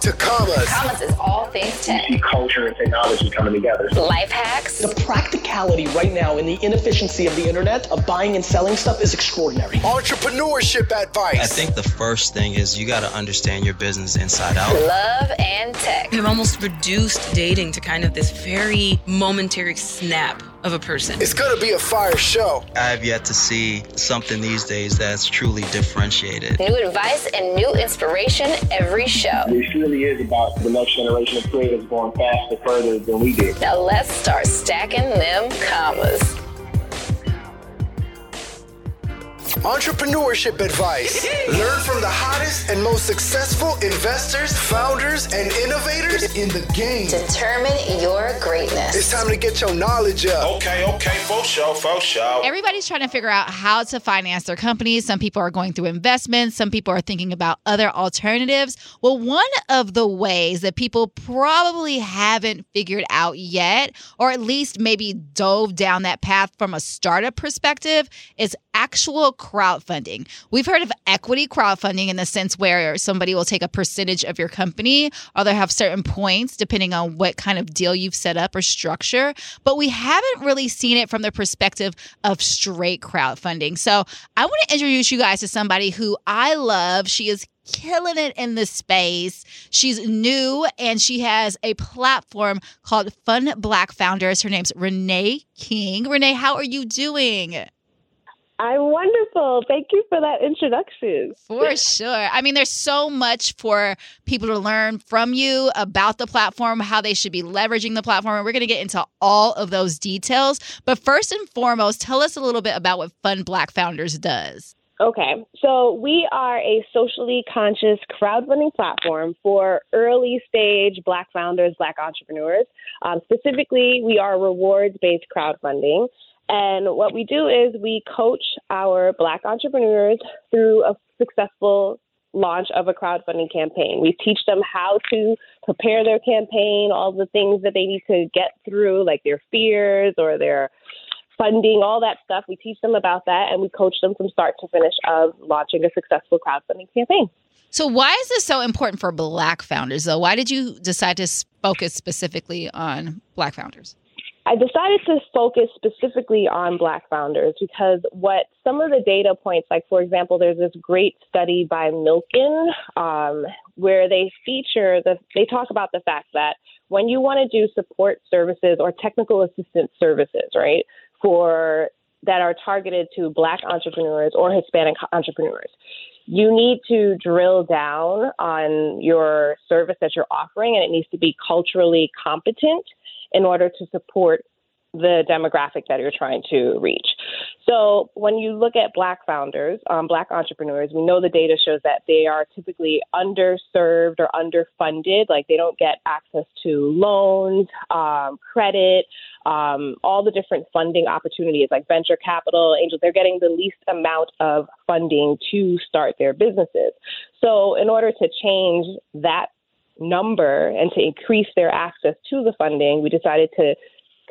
to commas. Commas is all things tech. You see culture and technology coming together. Life hacks. The practicality right now in the inefficiency of the internet of buying and selling stuff is extraordinary. Entrepreneurship advice. I think the first thing is you got to understand your business inside out. Love and tech. I've almost reduced dating to kind of this very momentary snap of a person. It's gonna be a fire show. I have yet to see something these days that's truly differentiated. New advice and new inspiration every show. This really is about the next generation of creators going faster, further than we did. Now let's start stacking them commas. Entrepreneurship advice. Learn from the hottest and most successful investors, founders, and innovators in the game. Determine your greatness. It's time to get your knowledge up. Okay, okay, for sure, for sure. Everybody's trying to figure out how to finance their companies. Some people are going through investments, some people are thinking about other alternatives. Well, one of the ways that people probably haven't figured out yet, or at least maybe dove down that path from a startup perspective, is actual crowdfunding. We've heard of equity crowdfunding in the sense where somebody will take a percentage of your company or they'll have certain points depending on what kind of deal you've set up or structure. But we haven't really seen it from the perspective of straight crowdfunding. So I want to introduce you guys to somebody who I love. She is killing it in the space. She's new and she has a platform called Fund Black Founders. Her name's Renee King. Renee, how are you doing? I'm wonderful. Thank you for that introduction. For sure. I mean, there's so much for people to learn from you about the platform, how they should be leveraging the platform. And we're going to get into all of those details. But first and foremost, tell us a little bit about what Fund Black Founders does. Okay, so we are a socially conscious crowdfunding platform for early stage Black founders, Black entrepreneurs. Um, specifically, we are rewards based crowdfunding. And what we do is we coach our Black entrepreneurs through a successful launch of a crowdfunding campaign. We teach them how to prepare their campaign, all the things that they need to get through, like their fears or their funding, all that stuff. We teach them about that and we coach them from start to finish of launching a successful crowdfunding campaign. So, why is this so important for Black founders, though? Why did you decide to focus specifically on Black founders? I decided to focus specifically on Black founders because what some of the data points, like for example, there's this great study by Milken um, where they feature the, they talk about the fact that when you want to do support services or technical assistance services, right, for that are targeted to Black entrepreneurs or Hispanic entrepreneurs, you need to drill down on your service that you're offering, and it needs to be culturally competent in order to support the demographic that you're trying to reach. So when you look at Black founders, um, Black entrepreneurs, we know the data shows that they are typically underserved or underfunded. Like they don't get access to loans, um, credit, um, all the different funding opportunities like venture capital, angels. They're getting the least amount of funding to start their businesses. So in order to change that number and to increase their access to the funding, we decided to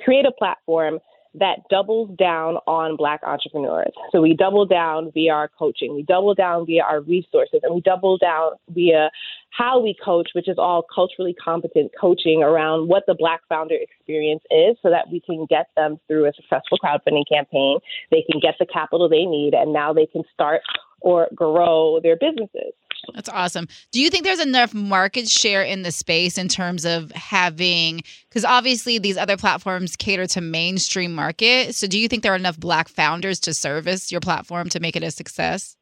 create a platform that doubles down on Black entrepreneurs. So we double down via our coaching, we double down via our resources, and we double down via how we coach, which is all culturally competent coaching around what the Black founder experience is so that we can get them through a successful crowdfunding campaign. They can get the capital they need, and now they can start or grow their businesses. That's awesome. Do you think there's enough market share in the space in terms of having because obviously these other platforms cater to mainstream market. So do you think there are enough black founders to service your platform to make it a success?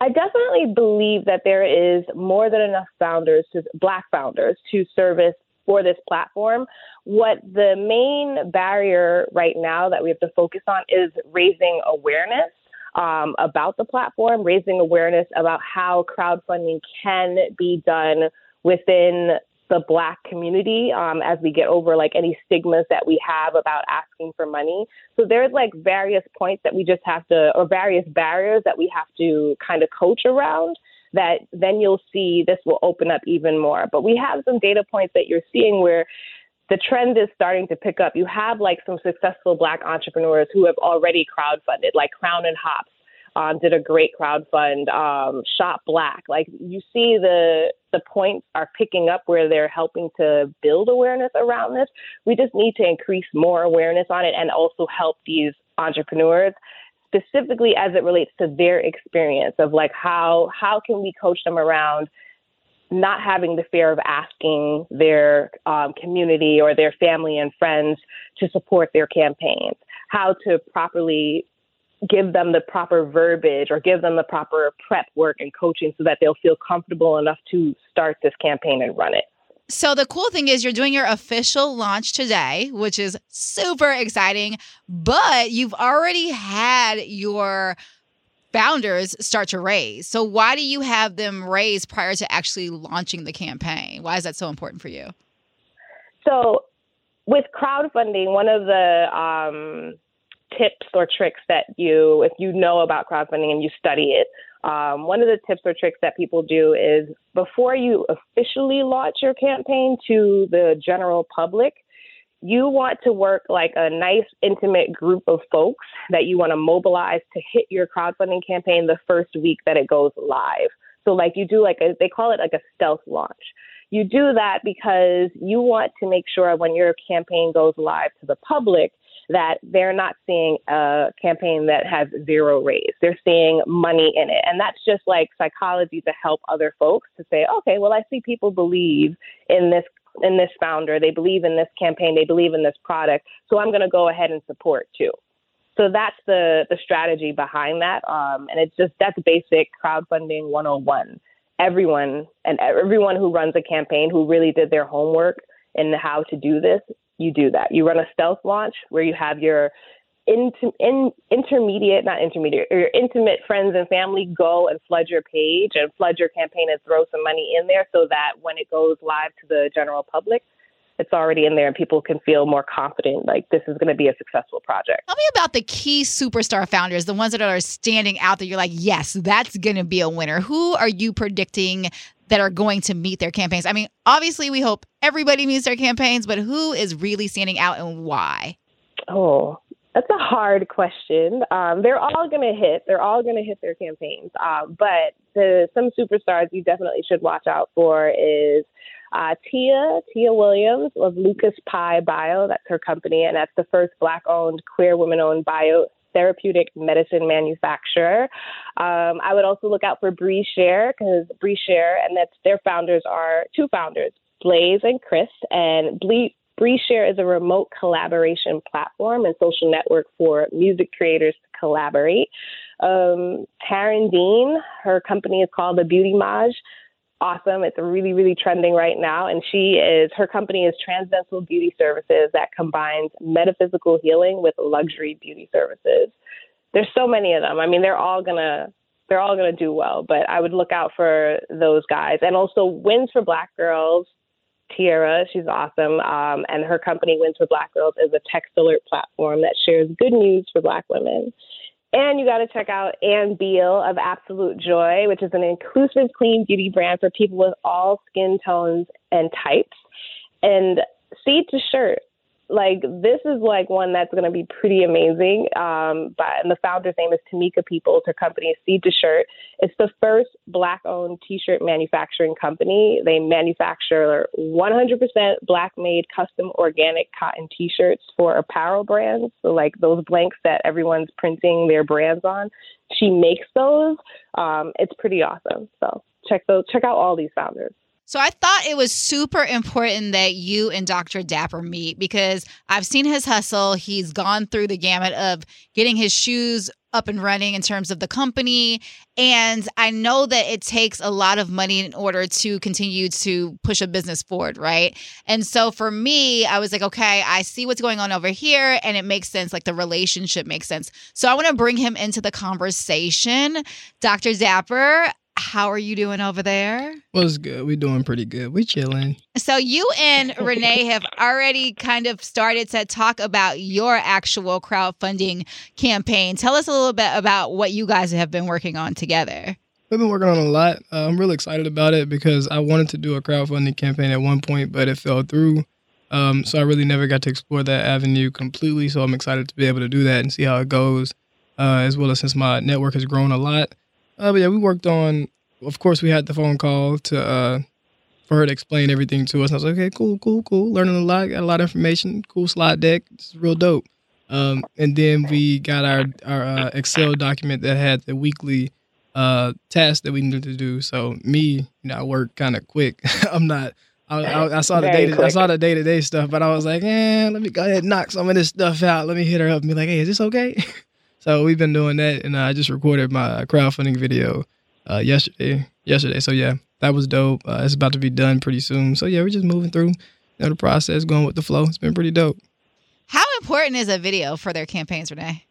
I definitely believe that there is more than enough founders, to, black founders, to service for this platform. What the main barrier right now that we have to focus on is raising awareness um, about the platform, raising awareness about how crowdfunding can be done within the black community um, as we get over like any stigmas that we have about asking for money. So there's like various points that we just have to, or various barriers that we have to kind of coach around. That then you'll see this will open up even more. But we have some data points that you're seeing where the trend is starting to pick up. You have like some successful black entrepreneurs who have already crowdfunded, like Crown and Hops. um, did a great crowdfund. Um, Shop Black, like you see the the points are picking up where they're helping to build awareness around this. We just need to increase more awareness on it and also help these entrepreneurs specifically as it relates to their experience of like how how can we coach them around not having the fear of asking their um, community or their family and friends to support their campaigns, how to properly give them the proper verbiage or give them the proper prep work and coaching so that they'll feel comfortable enough to start this campaign and run it. So the cool thing is you're doing your official launch today, which is super exciting, but you've already had your founders start to raise. So why do you have them raise prior to actually launching the campaign? Why is that so important for you? So with crowdfunding, one of the um, tips or tricks that you, if you know about crowdfunding and you study it, um, one of the tips or tricks that people do is before you officially launch your campaign to the general public, you want to work like a nice, intimate group of folks that you want to mobilize to hit your crowdfunding campaign the first week that it goes live. So, like, you do like a, they call it like a stealth launch. You do that because you want to make sure when your campaign goes live to the public that they're not seeing a campaign that has zero raise. They're seeing money in it. And that's just like psychology to help other folks to say, okay, well, I see people believe in this in this founder, they believe in this campaign, they believe in this product, so I'm going to go ahead and support too. So that's the the strategy behind that, um, and it's just that's basic crowdfunding 101. Everyone and everyone who runs a campaign who really did their homework in how to do this you do that. You run a stealth launch where you have your in, intermediate, not intermediate, your intimate friends and family go and flood your page and flood your campaign and throw some money in there so that when it goes live to the general public, it's already in there and people can feel more confident like this is going to be a successful project. Tell me about the key superstar founders, the ones that are standing out that you're like, yes, that's going to be a winner. Who are you predicting that are going to meet their campaigns? I mean, obviously, we hope everybody meets their campaigns, but who is really standing out and why? Oh, that's a hard question. Um, they're all going to hit. They're all going to hit their campaigns. Uh, but the some superstars you definitely should watch out for is uh, Tia Tia Williams of Lucas Pie Bio. That's her company, and that's the first Black-owned, queer woman owned bio therapeutic medicine manufacturer. Um, I would also look out for Bree Share because Bree Share, and that's their founders are two founders, Blaze and Chris, and Ble- BreeShare is a remote collaboration platform and social network for music creators to collaborate. Um, Taryn Dean, her company is called the Beauty Maj awesome. It's really, really trending right now. And she is, her company is Transcendental Beauty Services that combines metaphysical healing with luxury beauty services. There's so many of them. I mean, they're all going to, they're all going to do well, but I would look out for those guys. And also Wins for Black Girls, Tiara, she's awesome. Um, and her company, Wins for Black Girls, is a text alert platform that shares good news for Black women. And you got to check out Anne Beal of AbsoluteJOI, which is an inclusive, clean beauty brand for people with all skin tones and types. And Seed to Shirt like this is like one that's going to be pretty amazing. Um, but and the founder's name is Tamika Peoples. Her company is Seed to Shirt. It's the first black-owned T-shirt manufacturing company. They manufacture 100% black-made custom organic cotton T-shirts for apparel brands. So like those blanks that everyone's printing their brands on, she makes those. Um, it's pretty awesome. So check those. Check out all these founders. So I thought it was super important that you and Dr. Dapper meet because I've seen his hustle. He's gone through the gamut of getting his shoes up and running in terms of the company. And I know that it takes a lot of money in order to continue to push a business forward, right? And so for me, I was like, okay, I see what's going on over here and it makes sense. Like the relationship makes sense. So I want to bring him into the conversation. Dr. Dapper, how are you doing over there? What's good? We doing pretty good. We chilling. So you and Renee have already kind of started to talk about your actual crowdfunding campaign. Tell us a little bit about what you guys have been working on together. We've been working on a lot. Uh, I'm really excited about it because I wanted to do a crowdfunding campaign at one point, but it fell through. Um, so I really never got to explore that avenue completely. So I'm excited to be able to do that and see how it goes. uh, as well as since my network has grown a lot. Uh, but yeah, we worked on. Of course, we had the phone call to uh, for her to explain everything to us. And I was like, okay, cool, cool, cool. Learning a lot, got a lot of information. Cool slide deck. It's real dope. Um, and then we got our our uh, Excel document that had the weekly uh, tasks that we needed to do. So me, you know, I work kind of quick. I'm not. I, I, I saw the day. I saw the day to day stuff, but I was like, eh, let me go ahead and knock some of this stuff out. Let me hit her up and be like, hey, is this okay? so we've been doing that, and I just recorded my crowdfunding video uh, yesterday. Yesterday, so yeah, that was dope. Uh, it's about to be done pretty soon. So yeah, we're just moving through, you know, the process, going with the flow. It's been pretty dope. How important is a video for their campaigns, Renee?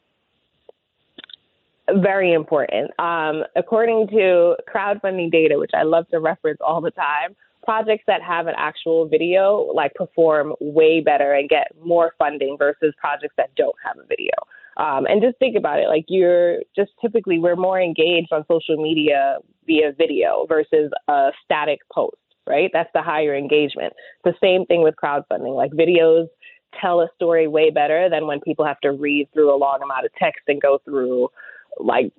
Very important. Um, according to crowdfunding data, which I love to reference all the time, projects that have an actual video like perform way better and get more funding versus projects that don't have a video. Um, and just think about it like you're just typically we're more engaged on social media via video versus a static post, right? That's the higher engagement. The same thing with crowdfunding. Like videos tell a story way better than when people have to read through a long amount of text and go through like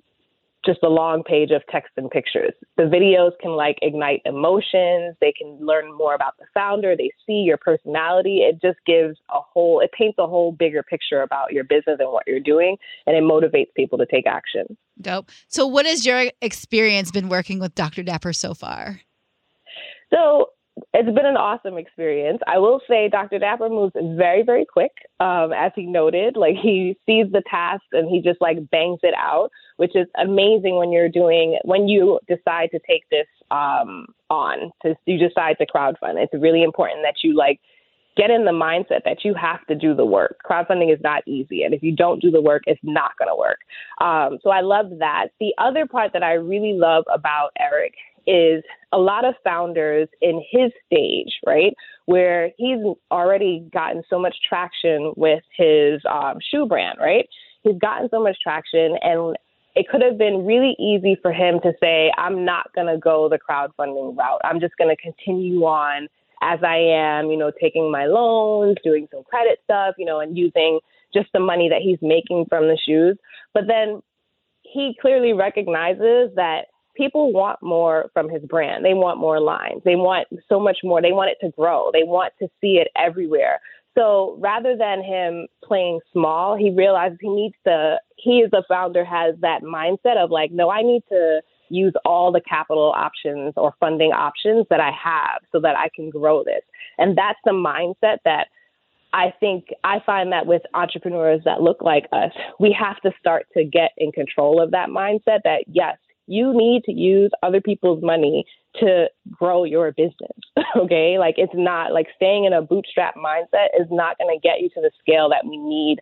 just a long page of text and pictures. The videos can like ignite emotions. They can learn more about the founder. They see your personality. It just gives a whole, it paints a whole bigger picture about your business and what you're doing, and it motivates people to take action. Dope. So, what has your experience been working with Dr. Dapper so far? So it's been an awesome experience. I will say Dr. Dapper moves very, very quick. Um, as he noted, like he sees the task and he just like bangs it out, which is amazing when you're doing, when you decide to take this um, on, to, you decide to crowdfund. It's really important that you like get in the mindset that you have to do the work. Crowdfunding is not easy. And if you don't do the work, it's not going to work. Um, so I love that. The other part that I really love about Eric is a lot of founders in his stage, right, where he's already gotten so much traction with his um, shoe brand, right? He's gotten so much traction, and it could have been really easy for him to say, I'm not going to go the crowdfunding route. I'm just going to continue on as I am, you know, taking my loans, doing some credit stuff, you know, and using just the money that he's making from the shoes. But then he clearly recognizes that people want more from his brand. They want more lines. They want so much more. They want it to grow. They want to see it everywhere. So rather than him playing small, he realizes he needs to, he as a founder has that mindset of like, no, I need to use all the capital options or funding options that I have so that I can grow this. And that's the mindset that I think I find that with entrepreneurs that look like us, we have to start to get in control of that mindset that yes, you need to use other people's money to grow your business. okay. Like it's not like staying in a bootstrap mindset is not going to get you to the scale that we need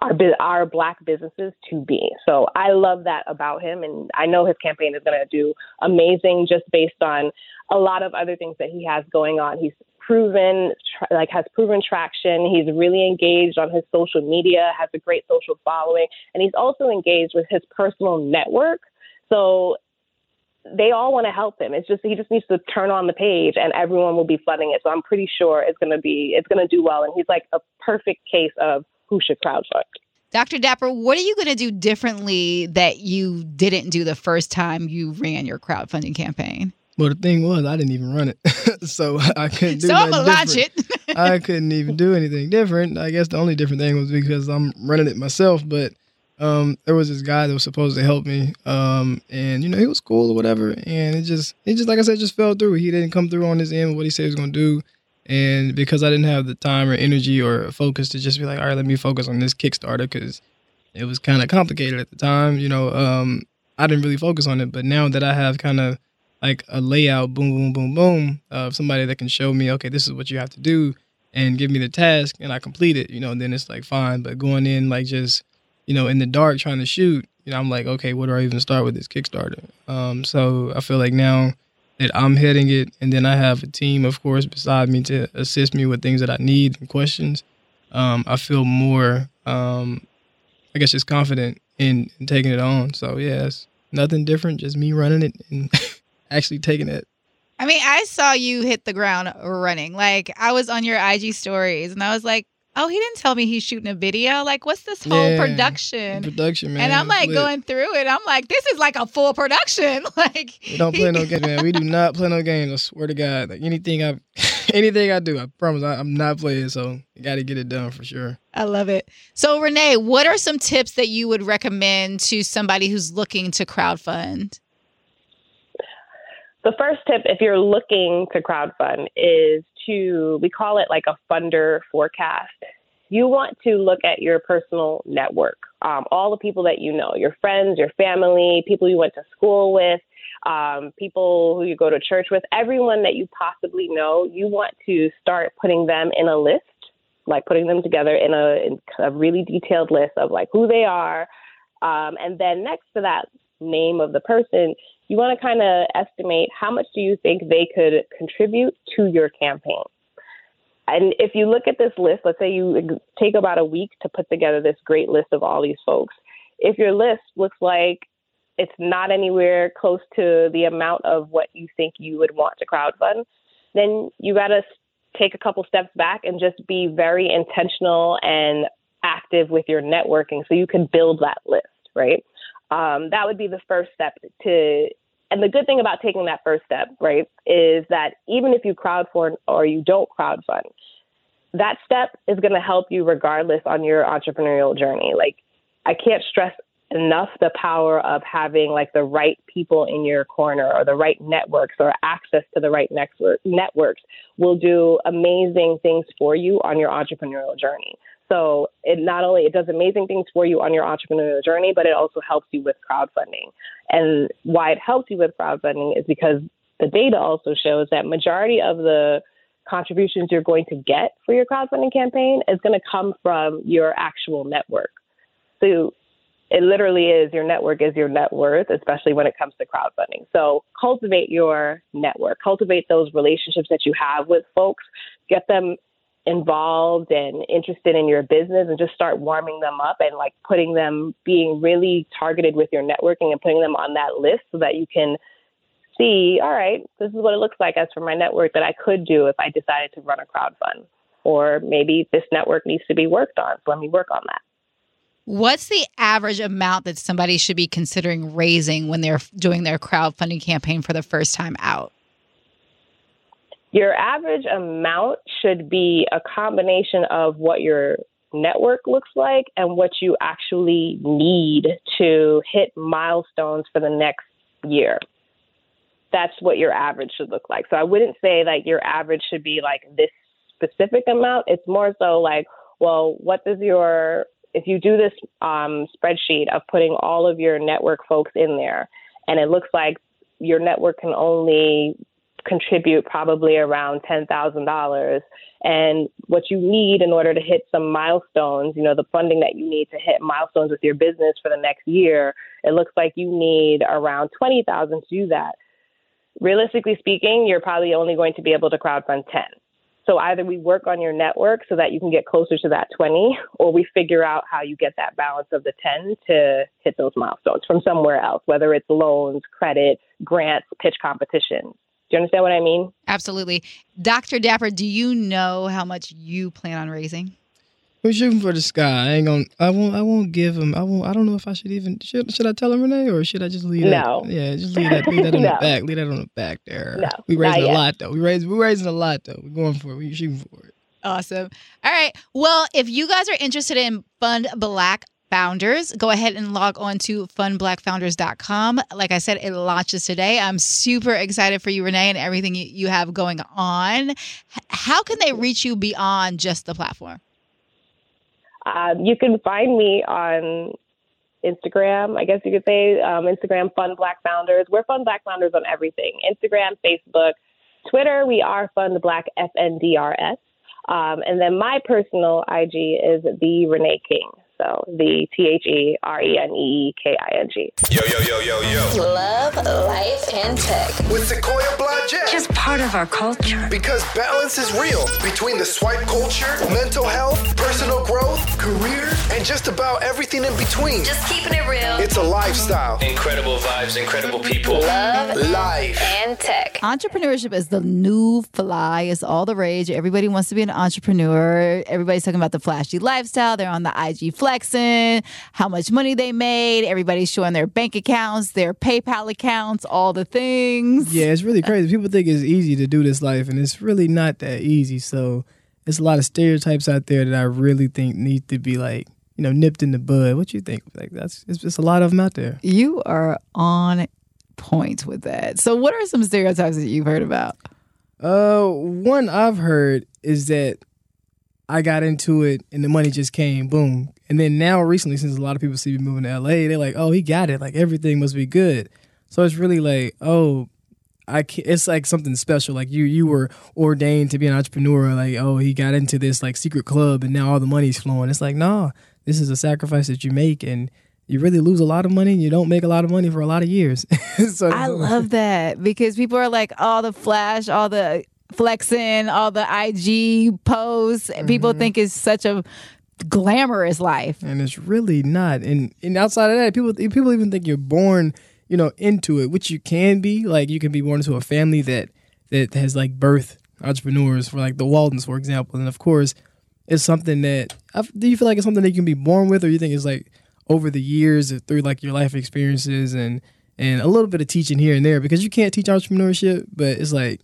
our our black businesses to be. So I love that about him, and I know his campaign is going to do amazing just based on a lot of other things that he has going on. He's proven like has proven traction. He's really engaged on his social media, has a great social following, and he's also engaged with his personal network. So they all want to help him. It's just he just needs to turn on the page and everyone will be flooding it. So I'm pretty sure it's gonna be it's gonna do well. And he's like a perfect case of who should crowdfund. Dr. Dapper, what are you going to do differently that you didn't do the first time you ran your crowdfunding campaign? Well, the thing was, I didn't even run it, so I couldn't do. So I'm gonna launch different. it. I couldn't even do anything different. I guess the only different thing was because I'm running it myself. But um, there was this guy that was supposed to help me, um, and you know he was cool or whatever. And it just, it just like I said, just fell through. He didn't come through on his end what he said he was gonna do. And because I didn't have the time or energy or focus to just be like, all right, let me focus on this Kickstarter because it was kind of complicated at the time. You know, um, I didn't really focus on it. But now that I have kind of like a layout, boom, boom, boom, boom, of somebody that can show me, okay, this is what you have to do, and give me the task, and I complete it. You know, then it's like fine. But going in like just, you know, in the dark trying to shoot, you know, I'm like, okay, what do I even start with this Kickstarter? Um, so I feel like now that I'm heading it, and then I have a team, of course, beside me to assist me with things that I need and questions. Um, I feel more, um, I guess, just confident in, in taking it on. So yeah, it's nothing different, just me running it and actually taking it. I mean, I saw you hit the ground running. Like I was on your IG stories and I was like, Oh, he didn't tell me he's shooting a video. Like, what's this whole Yeah, production? Production, man. and I'm like lit. going through it. I'm like, this is like a full production. like, We don't play no games, man. We do not play no games. I swear to God. Like anything I, anything I do, I promise I, I'm not playing. So you got to get it done for sure. I love it. So, Renee, what are some tips that you would recommend to somebody who's looking to crowdfund? The first tip, if you're looking to crowdfund, is to, we call it like a funder forecast. You want to look at your personal network, um, all the people that you know, your friends, your family, people you went to school with, um, people who you go to church with, everyone that you possibly know. You want to start putting them in a list, like putting them together in a, in a really detailed list of like who they are. Um, and then next to that name of the person, you want to kind of estimate how much do you think they could contribute to your campaign. And if you look at this list, let's say you take about a week to put together this great list of all these folks. If your list looks like it's not anywhere close to the amount of what you think you would want to crowdfund, then you got to take a couple steps back and just be very intentional and active with your networking so you can build that list, right? Um, that would be the first step to and the good thing about taking that first step, right, is that even if you crowdfund or you don't crowdfund, that step is going to help you regardless on your entrepreneurial journey. Like, I can't stress enough the power of having like the right people in your corner or the right networks or access to the right network, networks will do amazing things for you on your entrepreneurial journey. So it not only it does amazing things for you on your entrepreneurial journey, but it also helps you with crowdfunding. And why it helps you with crowdfunding is because the data also shows that majority of the contributions you're going to get for your crowdfunding campaign is going to come from your actual network. So it literally is your network is your net worth, especially when it comes to crowdfunding. So cultivate your network, cultivate those relationships that you have with folks, get them involved and interested in your business and just start warming them up and like putting them being really targeted with your networking and putting them on that list so that you can see, all right, this is what it looks like as for my network that I could do if I decided to run a crowd fund. Or maybe this network needs to be worked on. So let me work on that. What's the average amount that somebody should be considering raising when they're doing their crowdfunding campaign for the first time out? Your average amount should be a combination of what your network looks like and what you actually need to hit milestones for the next year. That's what your average should look like. So I wouldn't say like your average should be like this specific amount. It's more so like, well, what does your if you do this um, spreadsheet of putting all of your network folks in there, and it looks like your network can only contribute probably around $10,000. And what you need in order to hit some milestones, you know, the funding that you need to hit milestones with your business for the next year, it looks like you need around 20,000 to do that. Realistically speaking, you're probably only going to be able to crowdfund 10. So either we work on your network so that you can get closer to that 20, or we figure out how you get that balance of the 10 to hit those milestones from somewhere else, whether it's loans, credit, grants, pitch competitions. Do you understand what I mean? Absolutely. Dr. Dapper, do you know how much you plan on raising? We're shooting for the sky. I ain't gonna. I won't. I won't give him. I won't. I don't know if I should even. Should Should I tell him Renee or should I just leave No. that? Yeah, just leave that. Leave that on No. the back. Leave that on the back there. No, we not raising a lot though. We raise. We raising a lot though. We're going for it. We're shooting for it. Awesome. All right. Well, if you guys are interested in Fund Black Founders, go ahead and log on to fundblackfounders.com. Like I said, it launches today. I'm super excited for you, Renee, and everything you, have going on. How can they reach you beyond just the platform? Um, you can find me on Instagram, I guess you could say, um, Instagram Fund Black Founders. We're Fund Black Founders on everything Instagram, Facebook, Twitter. We are Fund Black FNDRS. Um, and then my personal IG is the Renee King. So the T H E R E N E K I N G. Yo, yo, yo, yo, yo. Love, life, and tech. With Sequoia Blodgett. Just part of our culture. Because balance is real between the swipe culture, mental health, personal growth, career, and just about everything in between. Just keeping it real. It's a lifestyle. Incredible vibes, incredible people. Love, Life. and tech. Entrepreneurship is the new fly. It's all the rage. Everybody wants to be an entrepreneur. Everybody's talking about the flashy lifestyle. They're on the IG flexing, how much money they made. Everybody's showing their bank accounts, their PayPal accounts, all the things. Yeah, it's really crazy. People think it's easy to do this life, and it's really not that easy. So it's a lot of stereotypes out there that I really think need to be like, you know, nipped in the bud. What you think? Like that's it's just a lot of them out there. You are on point with that. So, what are some stereotypes that you've heard about? Uh, one I've heard is that I got into it and the money just came, boom. And then now recently, since a lot of people see me moving to LA, they're like, "Oh, he got it. Like everything must be good." So it's really like, oh, I it's like something special. Like you, you were ordained to be an entrepreneur. Like, oh, he got into this like secret club and now all the money's flowing. It's like, nah, this is a sacrifice that you make and. You really lose a lot of money and you don't make a lot of money for a lot of years. so I love that because people are like, all the flash, all the flexing, all the IG posts. People mm-hmm. think it's such a glamorous life. and it's really not. And and outside of that, people people even think you're born, you know, into it, which you can be. Like you can be born into a family that that has like birth entrepreneurs for like the Waldens, for example. And of course, it's something that do you feel like it's something that you can be born with, or you think it's like over the years through like your life experiences and and a little bit of teaching here and there because you can't teach entrepreneurship, but it's like.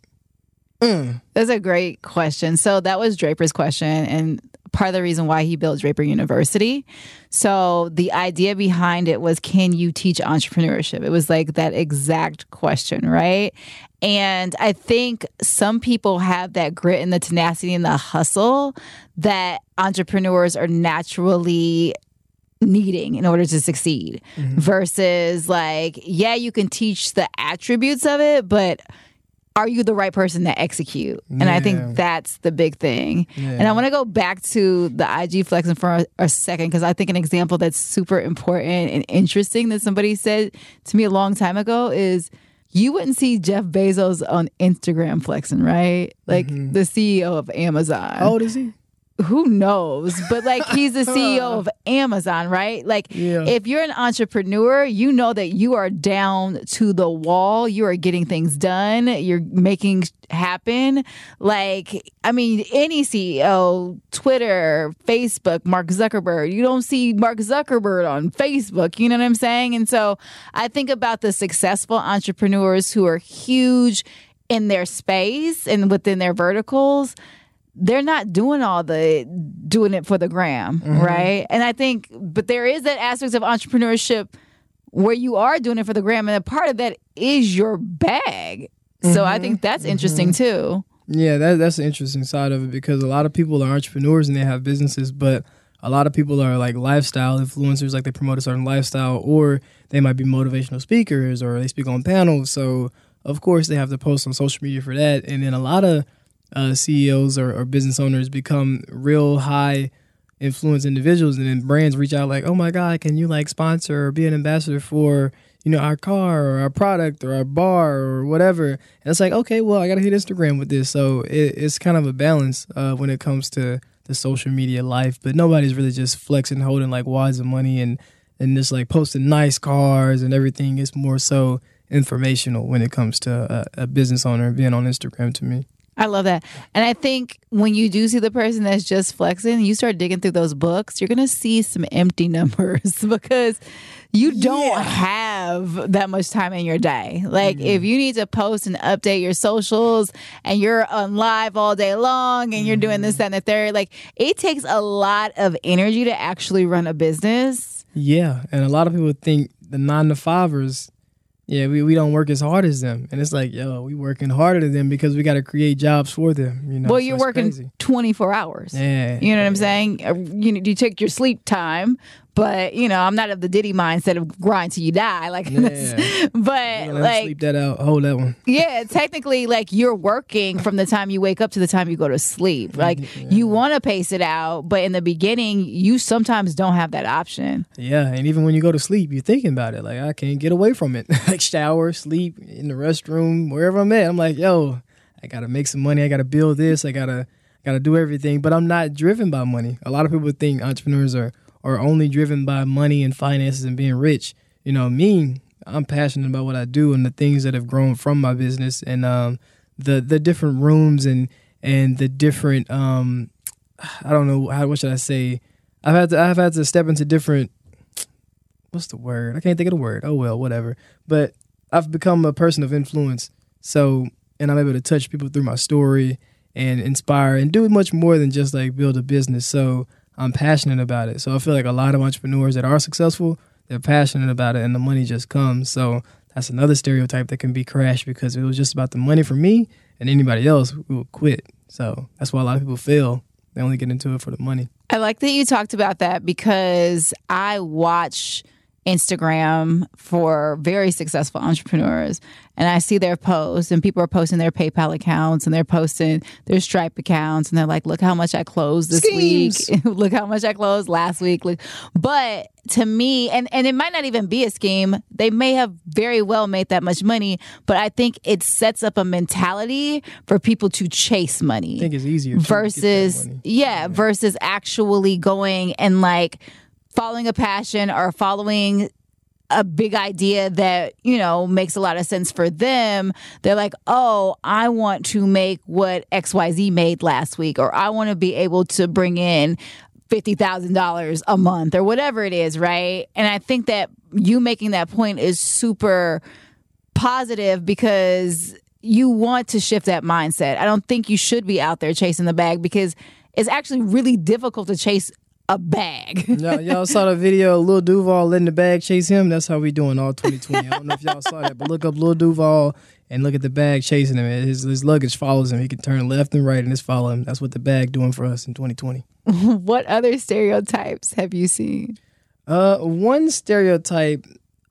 mm, That's a great question. So that was Draper's question and part of the reason why he built Draper University. So the idea behind it was can you teach entrepreneurship? It was like that exact question, right? And I think some people have that grit and the tenacity and the hustle that entrepreneurs are naturally needing in order to succeed mm-hmm. versus like yeah you can teach the attributes of it but are you the right person to execute? And i think that's the big thing. And i want to go back to the ig flexing for a, a second because i think an example that's super important and interesting that somebody said to me a long time ago is you wouldn't see jeff bezos on instagram flexing right? Like mm-hmm. the ceo of amazon. How old is he? Who knows? But like he's the CEO of Amazon, right? Like Yeah. if you're an entrepreneur, you know that you are down to the wall. You are getting things done. You're making happen. Like I mean, any CEO, Twitter, Facebook, Mark Zuckerberg. You don't see Mark Zuckerberg on Facebook. You know what I'm saying? And so I think about the successful entrepreneurs who are huge in their space and within their verticals they're not doing all the doing it for the gram, mm-hmm. right? And I think, but there is that aspect of entrepreneurship where you are doing it for the gram, and a part of that is your bag. So I mm-hmm. think that's mm-hmm. interesting too. Yeah, that, that's the interesting side of it because a lot of people are entrepreneurs and they have businesses, but a lot of people are like lifestyle influencers, like they promote a certain lifestyle, or they might be motivational speakers or they speak on panels. So, of course, they have to post on social media for that. And then a lot of uh, CEOs or, or business owners become real high influence individuals, and then brands reach out like, "Oh my God, can you like sponsor or be an ambassador for you know our car or our product or our bar or whatever?" And it's like, okay, well, I got to hit Instagram with this, so it, it's kind of a balance uh, when it comes to the social media life. But nobody's really just flexing, holding like wads of money and and just like posting nice cars and everything. It's more so informational when it comes to a, a business owner being on Instagram to me. I love that. And I think when you do see the person that's just flexing, you start digging through those books, you're going to see some empty numbers because you don't have that much time in your day. Like if mm-hmm. you need to post and update your socials and you're on live all day long and you're doing this, mm-hmm. that, and the third, like it takes a lot of energy to actually run a business. Yeah, and a lot of people think the nine to fivers, yeah, we, we don't work as hard as them, and it's like, yo, we working harder than them because we got to create jobs for them. You know, well, so you're working crazy. 24 hours. Yeah, You know what I'm saying? Uh, You know, you take your sleep time, but you know, I'm not of the Diddy mindset of grind till you die. Like, that's- but like, sleep that out. Hold that one. yeah, technically, like you're working from the time you wake up to the time you go to sleep. Like, you want to pace it out, but in the beginning, you sometimes don't have that option. Yeah, and even when you go to sleep, you're thinking about it. Like I can't get away from it. like shower, sleep, in the restroom, wherever I'm at. I'm like, yo, I gotta make some money. I gotta build this. I gotta got to do everything. But I'm not driven by money. A lot of people think entrepreneurs are are only driven by money and finances and being rich. You know, me, I'm passionate about what I do and the things that have grown from my business and um, the the different rooms and and the different um, I don't know how what should I say. I've had to I've had to step into different what's the word? I can't think of the word. Oh well, whatever. But I've become a person of influence. So and I'm able to touch people through my story and inspire and do much more than just like build a business. So I'm passionate about it. So I feel like a lot of entrepreneurs that are successful, they're passionate about it and the money just comes. So that's another stereotype that can be crashed because it was just about the money for me and anybody else, would quit. So that's why a lot of people fail. They only get into it for the money. I like that you talked about that because I watch Instagram for very successful entrepreneurs and I see their posts and people are posting their PayPal accounts and they're posting their Stripe accounts and they're like, look how much I closed this Schemes. week. look how much I closed last week. But to me, and, and it might not even be a scheme, they may have very well made that much money, but I think it sets up a mentality for people to chase money I think it's easier too, to get that versus money. yeah, versus actually going and like following a passion or following a big idea that you know makes a lot of sense for them they're like oh i want to make what xyz made last week or i want to be able to bring in $50,000 a month or whatever it is right and i think that you making that point is super positive because you want to shift that mindset. I don't think you should be out there chasing the bag because it's actually really difficult to chase a bag. y'all, y'all saw the video of Lil Duval letting the bag chase him. That's how we doing all 2020. I don't know if y'all saw that, but look up Lil Duval and look at the bag chasing him. His, his luggage follows him. He can turn left and right and it's follow him. That's what the bag doing for us in 2020. what other stereotypes have you seen? Uh, one stereotype,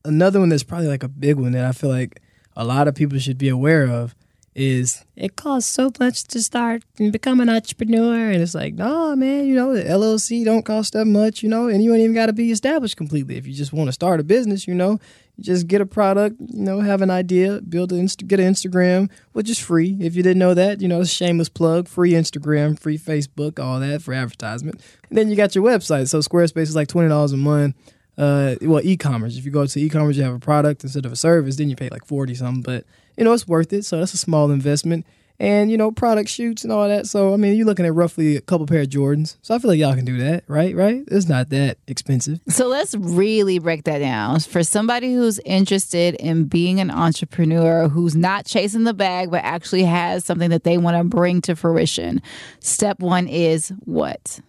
another one that's probably like a big one that I feel like a lot of people should be aware of is it costs so much to start and become an entrepreneur. And it's like, nah, man, you know, the LLC don't cost that much, you know, and you ain't even got to be established completely. If you just want to start a business, you know, you just get a product, you know, have an idea, build an get an Instagram, which is free. If you didn't know that, you know, shameless plug, free Instagram, free Facebook, all that for advertisement. And then you got your website. So Squarespace is like twenty dollars a month. Uh, well, e-commerce. If you go to e-commerce, you have a product instead of a service, then you pay like forty something. But you know, it's worth it. So that's a small investment. And you know, product shoots and all that. So I mean, you're looking at roughly a couple pair of Jordans. So I feel like y'all can do that, right? Right? It's not that expensive. So let's really break that down. For somebody who's interested in being an entrepreneur, who's not chasing the bag, but actually has something that they want to bring to fruition, step one is what?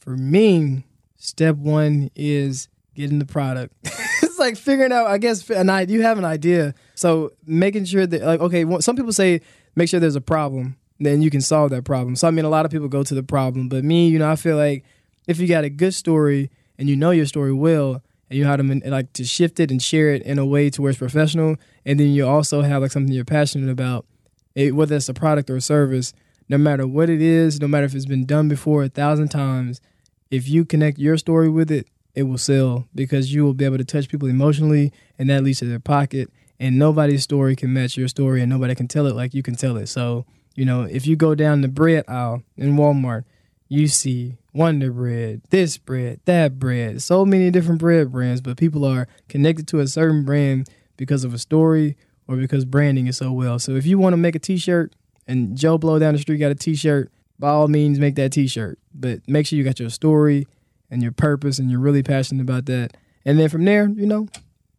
For me, step one is getting the product. it's like figuring out, I guess, an idea. You have an idea, so making sure that, like, okay, one- some people say make sure there's a problem, then you can solve that problem. So I mean, a lot of people go to the problem, but me, you know, I feel like if you got a good story and you know your story well, and you know how to like to shift it and share it in a way to where it's professional, and then you also have like something you're passionate about, it, whether it's a product or a service, no matter what it is, no matter if it's been done before a thousand times, if you connect your story with it, it will sell because you will be able to touch people emotionally and that leads to their pocket. And nobody's story can match your story and nobody can tell it like you can tell it. So, you know, if you go down the bread aisle in Walmart, you see Wonder Bread, this bread, that bread, so many different bread brands, but people are connected to a certain brand because of a story or because branding is so well. So if you want to make a t-shirt and Joe Blow down the street got a t-shirt, by all means make that t-shirt. But make sure you got your story and your purpose and you're really passionate about that. And then from there, you know,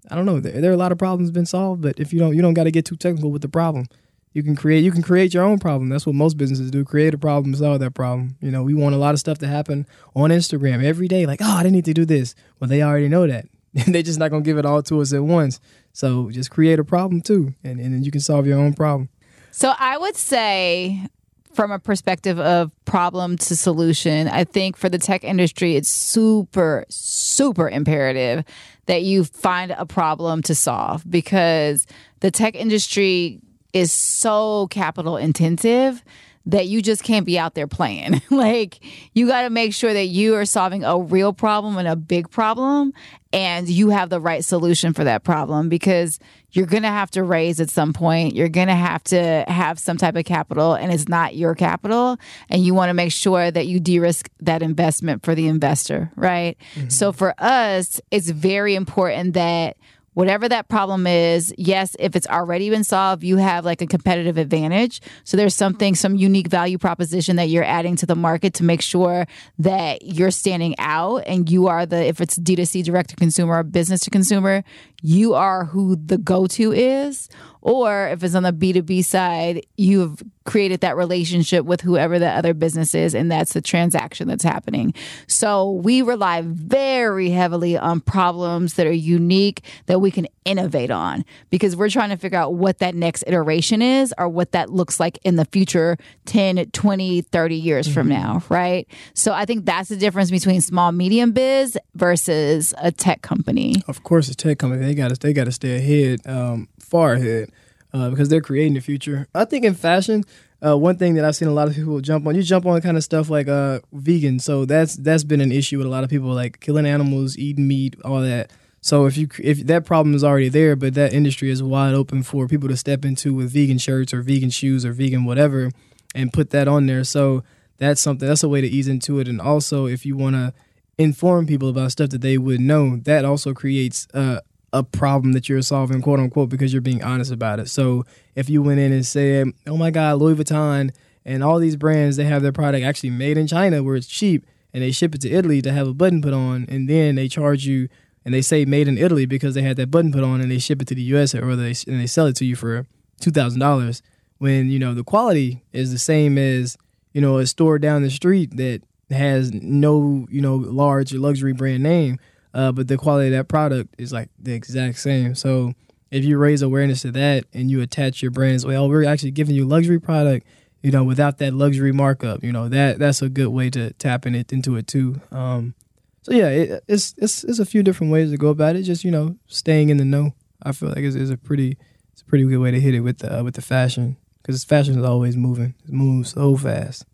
I don't know, there, there are a lot of problems been solved, but if you don't you don't got to get too technical with the problem. You can create you can create your own problem. That's what most businesses do. Create a problem, solve that problem. You know, we want a lot of stuff to happen on Instagram every day like, "Oh, I need to do this." Well, they already know that. They're just not to give it all to us at once. So, just create a problem too, and and then you can solve your own problem. So I would say, from a perspective of problem to solution, I think for the tech industry, it's super, super imperative that you find a problem to solve because the tech industry is so capital intensive that you just can't be out there playing. like you got to make sure that you are solving a real problem and a big problem and you have the right solution for that problem because you're going to have to raise at some point. You're going to have to have some type of capital and it's not your capital and you want to make sure that you de-risk that investment for the investor, right? Mm-hmm. So for us, it's very important that whatever that problem is, yes, if it's already been solved, you have like a competitive advantage. So there's something, some unique value proposition that you're adding to the market to make sure that you're standing out and you are the, if it's D2C direct to consumer or business to consumer, you are who the go to is. Or if it's on the B2B side, you've created that relationship with whoever the other business is, and that's the transaction that's happening. So we rely very heavily on problems that are unique that we can innovate on because we're trying to figure out what that next iteration is or what that looks like in the future 10, 20, 30 years mm-hmm. from now, right? So I think that's the difference between small, medium biz versus a tech company. Of course, a tech company, they got to they got to stay ahead, um, far ahead uh, because they're creating the future. I think in fashion, uh, one thing that I've seen a lot of people jump on, you jump on kind of stuff like uh, vegan. So that's that's been an issue with a lot of people, like killing animals, eating meat, all that. So if you if that problem is already there, but that industry is wide open for people to step into with vegan shirts or vegan shoes or vegan whatever, and put that on there. So that's something that's a way to ease into it. And also, if you want to inform people about stuff that they would know, that also creates uh, a problem that you're solving, quote unquote, because you're being honest about it. So if you went in and said, "Oh my God, Louis Vuitton and all these brands, they have their product actually made in China where it's cheap, and they ship it to Italy to have a button put on, and then they charge you." And they say made in Italy because they had that button put on, and they ship it to the U.S. or they and they sell it to you for two thousand dollars. When you know the quality is the same as you know a store down the street that has no you know large luxury brand name uh, but the quality of that product is like the exact same. So if you raise awareness to that and you attach your brands, well, we're actually giving you luxury product, you know, without that luxury markup. You know that that's a good way to tap in it into it too. Um, so yeah, it, it's it's it's a few different ways to go about it. Just you know, staying in the know. I feel like is is a pretty it's a pretty good way to hit it with the uh, with the fashion because fashion is always moving. It moves so fast.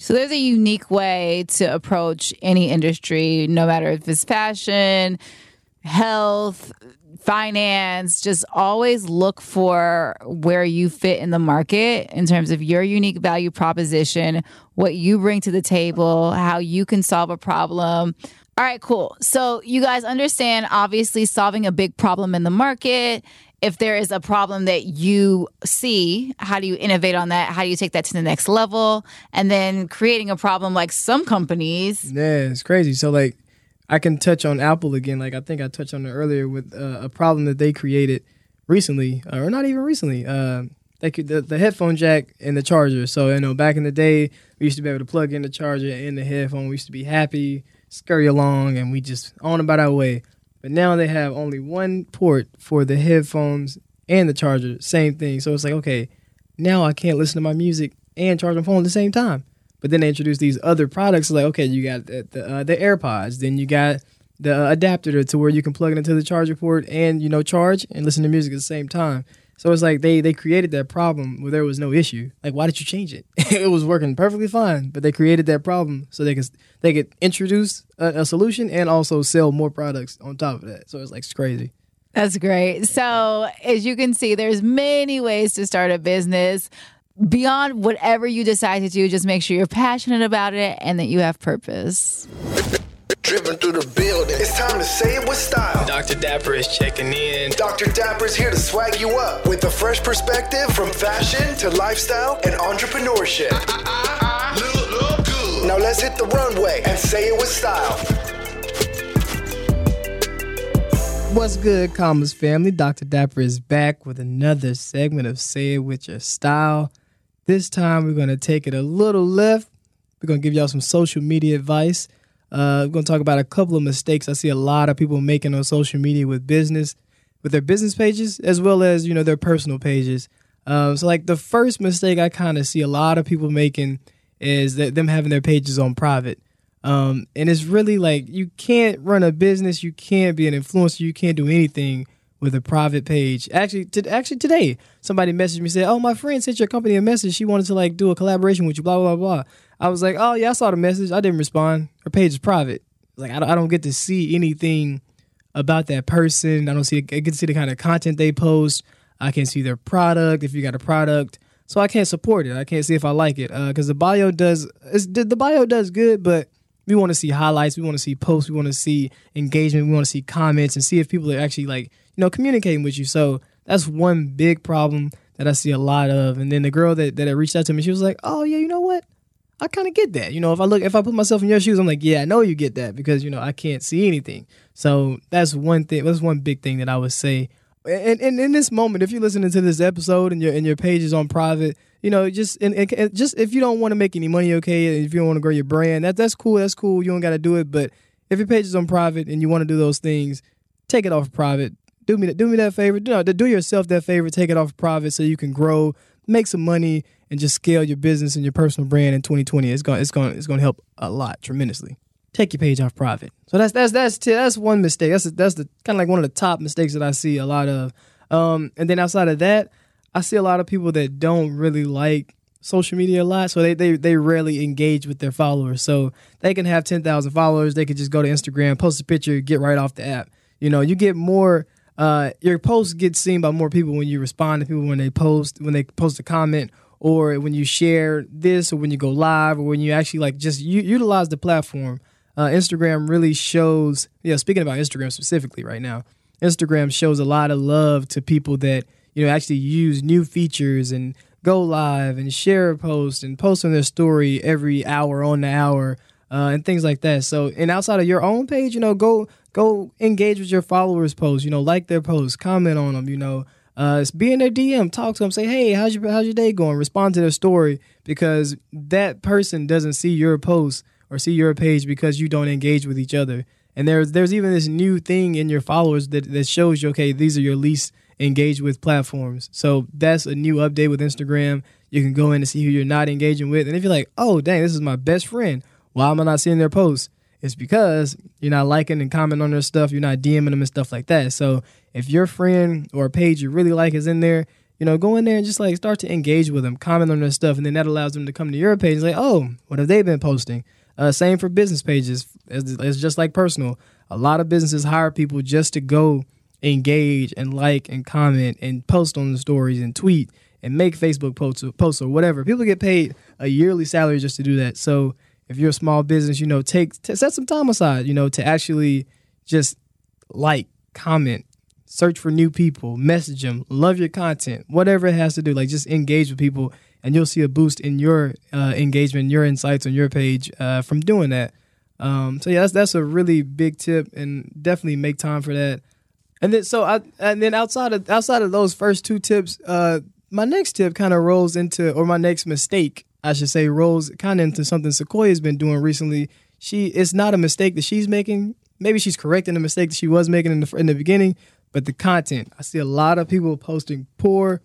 So there's a unique way to approach any industry, no matter if it's fashion, health, finance. Just always look for where you fit in the market in terms of your unique value proposition, what you bring to the table, how you can solve a problem. All right, cool. So you guys understand obviously solving a big problem in the market if there is a problem that you see, how do you innovate on that? How do you take that to the next level? And then creating a problem like some companies. Yeah, it's crazy. So, like, I can touch on Apple again. Like, I think I touched on it earlier with uh, a problem that they created recently, or not even recently. Uh, they could, the, the headphone jack and the charger. So, you know, back in the day, we used to be able to plug in the charger and the headphone. We used to be happy, scurry along, and we just on about our way. But now they have only one port for the headphones and the charger, same thing. So it's like, okay, now I can't listen to my music and charge my phone at the same time. But then they introduce these other products, like okay, you got the the, uh, the AirPods, then you got the uh, adapter to where you can plug it into the charger port and you know charge and listen to music at the same time. So it's like they they created that problem where there was no issue. Like why did you change it? it was working perfectly fine, but they created that problem so they could they could introduce a, a, solution and also sell more products on top of that. So it's like it's crazy. That's great. So as you can see, there's many ways to start a business. Beyond whatever you decide to do, just make sure you're passionate about it and that you have purpose. Dripping through the building. It's time to say it with style. Dr. Dapper is checking in. Dr. Dapper's here to swag you up with a fresh perspective from fashion to lifestyle and entrepreneurship. Ah, ah, ah, look, look good. Now let's hit the runway and say it with style. What's good, Commas family? Dr. Dapper is back with another segment of Say It With Your Style. This time, we're going to take it a little left. We're going to give y'all some social media advice. Uh, we're going to talk about a couple of mistakes I see a lot of people making on social media with business, with their business pages, as well as, you know, their personal pages. Um, so, like, the first mistake I kind of see a lot of people making is that them having their pages on private. Um, and it's really like you can't run a business, you can't be an influencer, you can't do anything with a private page. Actually, to, actually today, somebody messaged me said, "Oh, my friend sent your company a message. She wanted to like do a collaboration with you." Blah blah blah. I was like, "Oh yeah, I saw the message. I didn't respond. Her page is private. Like I don't, I don't get to see anything about that person. I don't see. I get to see the kind of content they post. I can't see their product. If you got a product." So I can't support it. I can't see if I like it because uh, the bio does the bio does good, but we want to see highlights. We want to see posts. We want to see engagement. We want to see comments and see if people are actually like you know communicating with you. So that's one big problem that I see a lot of. And then the girl that that reached out to me, she was like, "Oh yeah, you know what? I kind of get that. You know, if I look, if I put myself in your shoes, I'm like, yeah, I know you get that because you know I can't see anything. So that's one thing. That's one big thing that I would say and, and in this moment, if you're listening to this episode and your and your page is on private, you know, just and, and just if you don't want to make any money, okay, if you don't want to grow your brand, that that's cool. That's cool. You don't got to do it. But if your page is on private and you want to do those things, take it off private. Do me do me that favor. Do, do yourself that favor. Take it off private so you can grow, make some money, and just scale your business and your personal brand in 2020. It's going it's going it's going to help a lot tremendously take your page off private. So that's that's that's that's one mistake. That's that's the kind of like one of the top mistakes that I see a lot of. Um, and then outside of that, I see a lot of people that don't really like social media a lot, so they they they rarely engage with their followers. So they can have ten thousand followers, they could just go to Instagram, post a picture, get right off the app. You know, you get more. Uh, your post gets seen by more people when you respond to people when they post when they post a comment or when you share this or when you go live or when you actually like just u- utilize the platform uh, Instagram really shows, know, speaking about Instagram specifically right now, Instagram shows a lot of love to people that, you know, actually use new features and go live and share a post and post on their story every hour on the hour uh, and things like that. So, and outside of your own page, you know, go go engage with your followers' posts. You know, like their posts, comment on them. You know, uh, be in their DM, talk to them, say, "Hey, how's your how's your day going?" Respond to their story because that person doesn't see your post or see your page because you don't engage with each other. And there's there's even this new thing in your followers that, that shows you, okay, these are your least engaged with platforms. So that's a new update with Instagram. You can go in and see who you're not engaging with. And if you're like, oh dang, this is my best friend, why am I not seeing their posts? It's because you're not liking and commenting on their stuff, you're not DMing them and stuff like that. So if your friend or page you really like is in there, you know, go in there and just like start to engage with them, comment on their stuff, and then that allows them to come to your page and say, oh, what have they been posting? Uh, same for business pages. It's, it's just like personal. A lot of businesses hire people just to go engage and like and comment and post on the stories and tweet and make Facebook posts, posts or whatever. People get paid a yearly salary just to do that. So if you're a small business, you know, take t- set some time aside, you know, to actually just like, comment, search for new people, message them, love your content, whatever it has to do. Like just engage with people and you'll see a boost in your uh, engagement, your insights on your page uh, from doing that. Um, so yeah, that's that's a really big tip, and definitely make time for that. And then so I and then outside of outside of those first two tips, uh, my next tip kind of rolls into, or my next mistake, I should say, rolls kind of into something Sequoia's been doing recently. She it's not a mistake that she's making. Maybe she's correcting the mistake that she was making in the in the beginning, but the content. I see a lot of people posting poor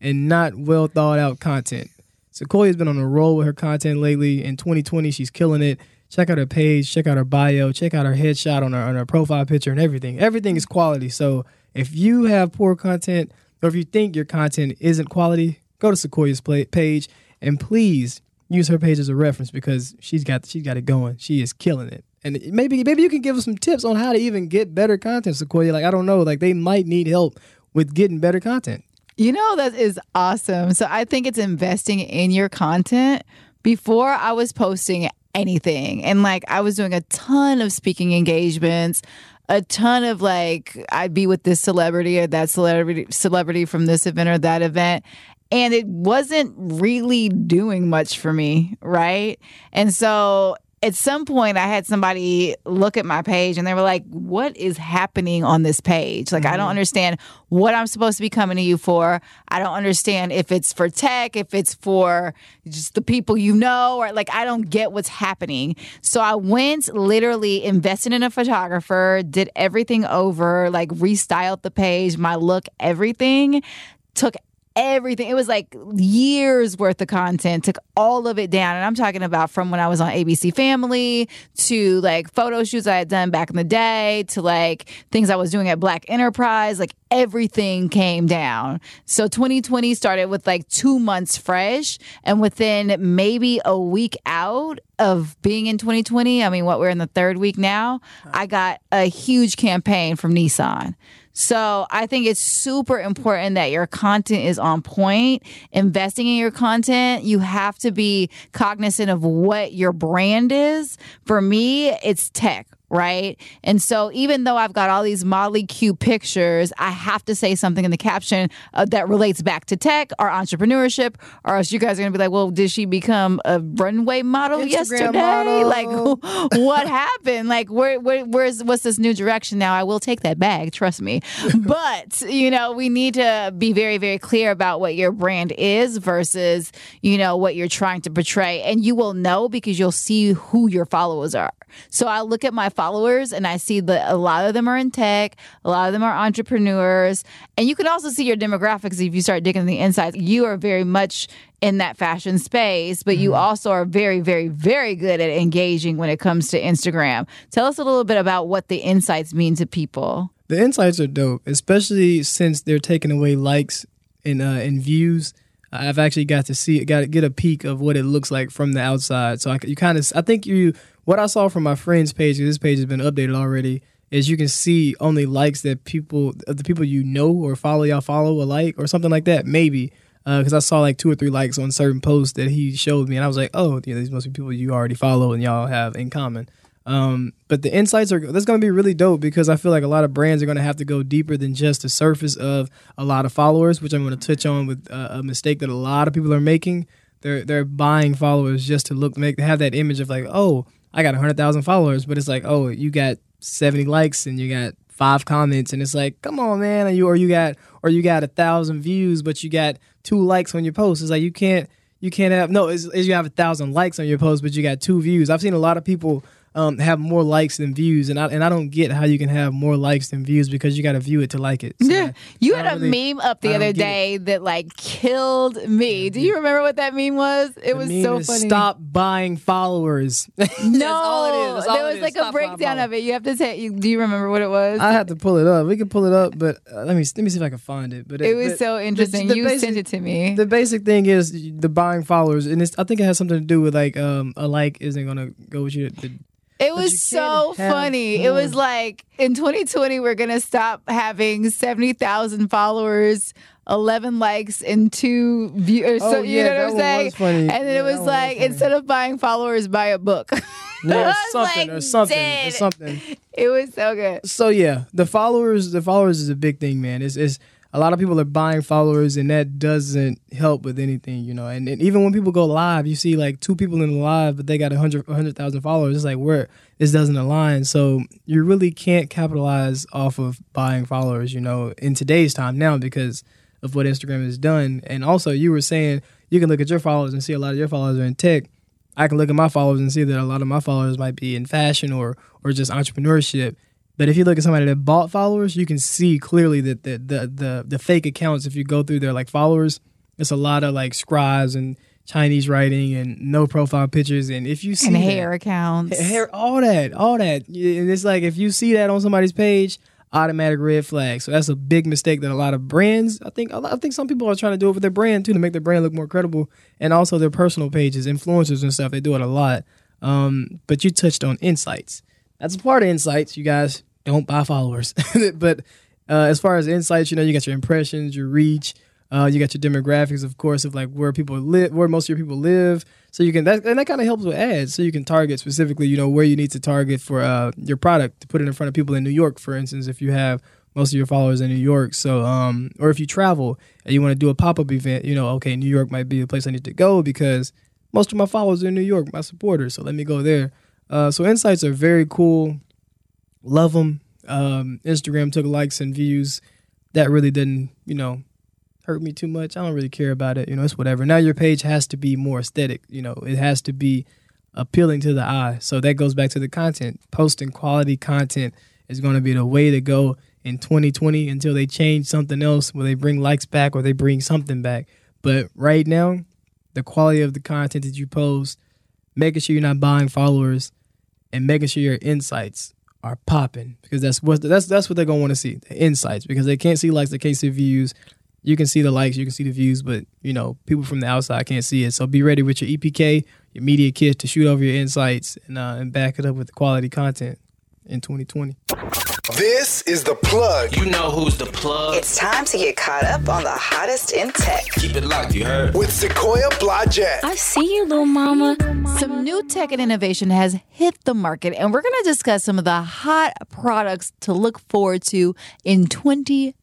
and not well thought out content. Sequoia's been on a roll with her content lately. In 2020, she's killing it. Check out her page, check out her bio, check out her headshot on her on her profile picture and everything. Everything is quality. So if you have poor content or if you think your content isn't quality, go to Sequoia's page and please use her page as a reference because she's got she's got it going. She is killing it. And maybe maybe you can give us some tips on how to even get better content, Sequoia. Like I don't know, like they might need help with getting better content. You know, that is awesome. So I think it's investing in your content. Before I was posting anything, and like I was doing a ton of speaking engagements, a ton of like I'd be with this celebrity or that celebrity celebrity from this event or that event and it wasn't really doing much for me, right? And so at some point I had somebody look at my page and they were like, What is happening on this page? Like, mm-hmm. I don't mm-hmm. understand what I'm supposed to be coming to you for. I don't understand if it's for tech, if it's for just the people you know, or like, I don't get what's happening. So I went literally invested in a photographer, did everything over, like, restyled the page, my look, everything, took everything. It was like years worth of content, took all of it down. And I'm talking about from when I was on ABC Family to like photo shoots I had done back in the day to like things I was doing at Black Enterprise. Like everything came down. So 2020 started with like two months fresh. And within maybe a week out of being in 2020, I mean, what we're in the third week now, I got a huge campaign from Nissan. So I think it's super important that your content is on point. Investing in your content, you have to be cognizant of what your brand is. For me, it's tech right? And so even though I've got all these Molly Q pictures, I have to say something in the caption uh, that relates back to tech or entrepreneurship, or else you guys are gonna be like, "Well, did she become a runway model Instagram yesterday? model. Like, what happened? Like, where, where, where's what's this new direction now? I will take that bag, trust me. but you know, we need to be very, very clear about what your brand is versus you know what you're trying to portray, and you will know because you'll see who your followers are. So I look at my followers and I see that a lot of them are in tech, a lot of them are entrepreneurs, and you can also see your demographics if you start digging the insights. You are very much in that fashion space, but you also are very, very, very good at engaging when it comes to Instagram. Tell us a little bit about what the insights mean to people. The insights are dope, especially since they're taking away likes and uh, and views. I've actually got to see got to get a peek of what it looks like from the outside. So I, you kind of, I think you, what I saw from my friend's page, this page has been updated already, is you can see only likes that people, the people you know or follow, y'all follow a like or something like that, maybe. Because I saw like two or three likes on certain posts that he showed me, and I was like, oh, know, these must be people you already follow and y'all have in common. Um, but the insights are that's going to be really dope because I feel like a lot of brands are going to have to go deeper than just the surface of a lot of followers, which I'm going to touch on with uh, a mistake that a lot of people are making. They're they're buying followers just to look make have that image of like, oh, I got hundred thousand followers, but it's like, oh, you got seventy likes and you got five comments, and it's like, come on, man, and you or you got or you got a thousand views, but you got two likes on your post. It's like you can't you can't have no. Is you have a thousand likes on your post, but you got two views. I've seen a lot of people um, have more likes than views, and I and I don't get how you can have more likes than views because you got to view it to like it. So Yeah, you I had a really- meme up the other get it. day that like killed me. Do you remember what that meme was? It The was so funny. Stop buying followers. No, it is. That's all there it was like Stop a breakdown of it. You have to say. You, do you remember what it was? I have to pull it up. We can pull it up, but uh, let me let me see if I can find it. But it was but so the- interesting. the you basic- sent it to me. The basic thing is the buying followers, and it's, I think it has something to do with like um a like isn't gonna go with you. The, It was so funny. It was like in 2020, we're gonna stop having 70,000 followers, 11 likes, and two views. Oh, so you yeah, know what I'm saying? And then Yeah, it was one was like instead of buying followers, buy a book. yeah, was something like, or something dead. or something. It was so good. So yeah, the followers, the followers is a big thing, man. It's, it's a lot of people are buying followers, and that doesn't help with anything, you know. And, and even when people go live, you see like two people in the live, but they got a hundred, a hundred thousand followers. It's like where this doesn't align. So you really can't capitalize off of buying followers, you know, in today's time now because of what Instagram has done. And also, you were saying you can look at your followers and see a lot of your followers are in tech. I can look at my followers and see that a lot of my followers might be in fashion or or just entrepreneurship. But if you look at somebody that bought followers, you can see clearly that the the the, the fake accounts, if you go through their like followers, it's a lot of like scribes and Chinese writing and no profile pictures. And if you see And that- hair accounts. hair, all that, all that, and it's like if you see that on somebody's page, automatic red flag. So that's a big mistake that a lot of brands. I think a lot- I think some people are trying to do it with their brand too to make their brand look more credible, and also their personal pages, influencers and stuff. They do it a lot. Um, but you touched on insights. That's a part of insights. You guys don't buy followers, but uh, as far as insights, you know, you got your impressions, your reach. Uh, you got your demographics, of course, of like where people live, where most of your people live. So you can that and that kind of helps with ads. So you can target specifically, you know, where you need to target for uh, your product to put it in front of people in New York, for instance, if you have most of your followers in New York. So um, or if you travel and you want to do a pop up event, you know, okay, New York might be the place I need to go because most of my followers are in New York, my supporters. So let me go there. Uh, so insights are very cool. Love them. Um, Instagram took likes and views. That really didn't, you know, hurt me too much. I don't really care about it. You know, it's whatever. Now your page has to be more aesthetic. You know, it has to be appealing to the eye. So that goes back to the content. Posting quality content is going to be the way to go in 2020 until they change something else, where they bring likes back or they bring something back. But right now, the quality of the content that you post, making sure you're not buying followers, and making sure your insights are popping because that's what that's that's what they're gonna want to see the insights because they can't see likes, they can't see views. You can see the likes, you can see the views, but you know people from the outside can't see it. So be ready with your EPK, your media kit to shoot over your insights and uh, and back it up with the quality content in 2020. This is the plug. You know who's the plug. It's time to get caught up on the hottest in tech. Keep it locked, you heard? With Sequoia Blodgett. I see you, little mama. Some new tech and innovation has hit the market, and we're going to discuss some of the hot products to look forward to in 2020.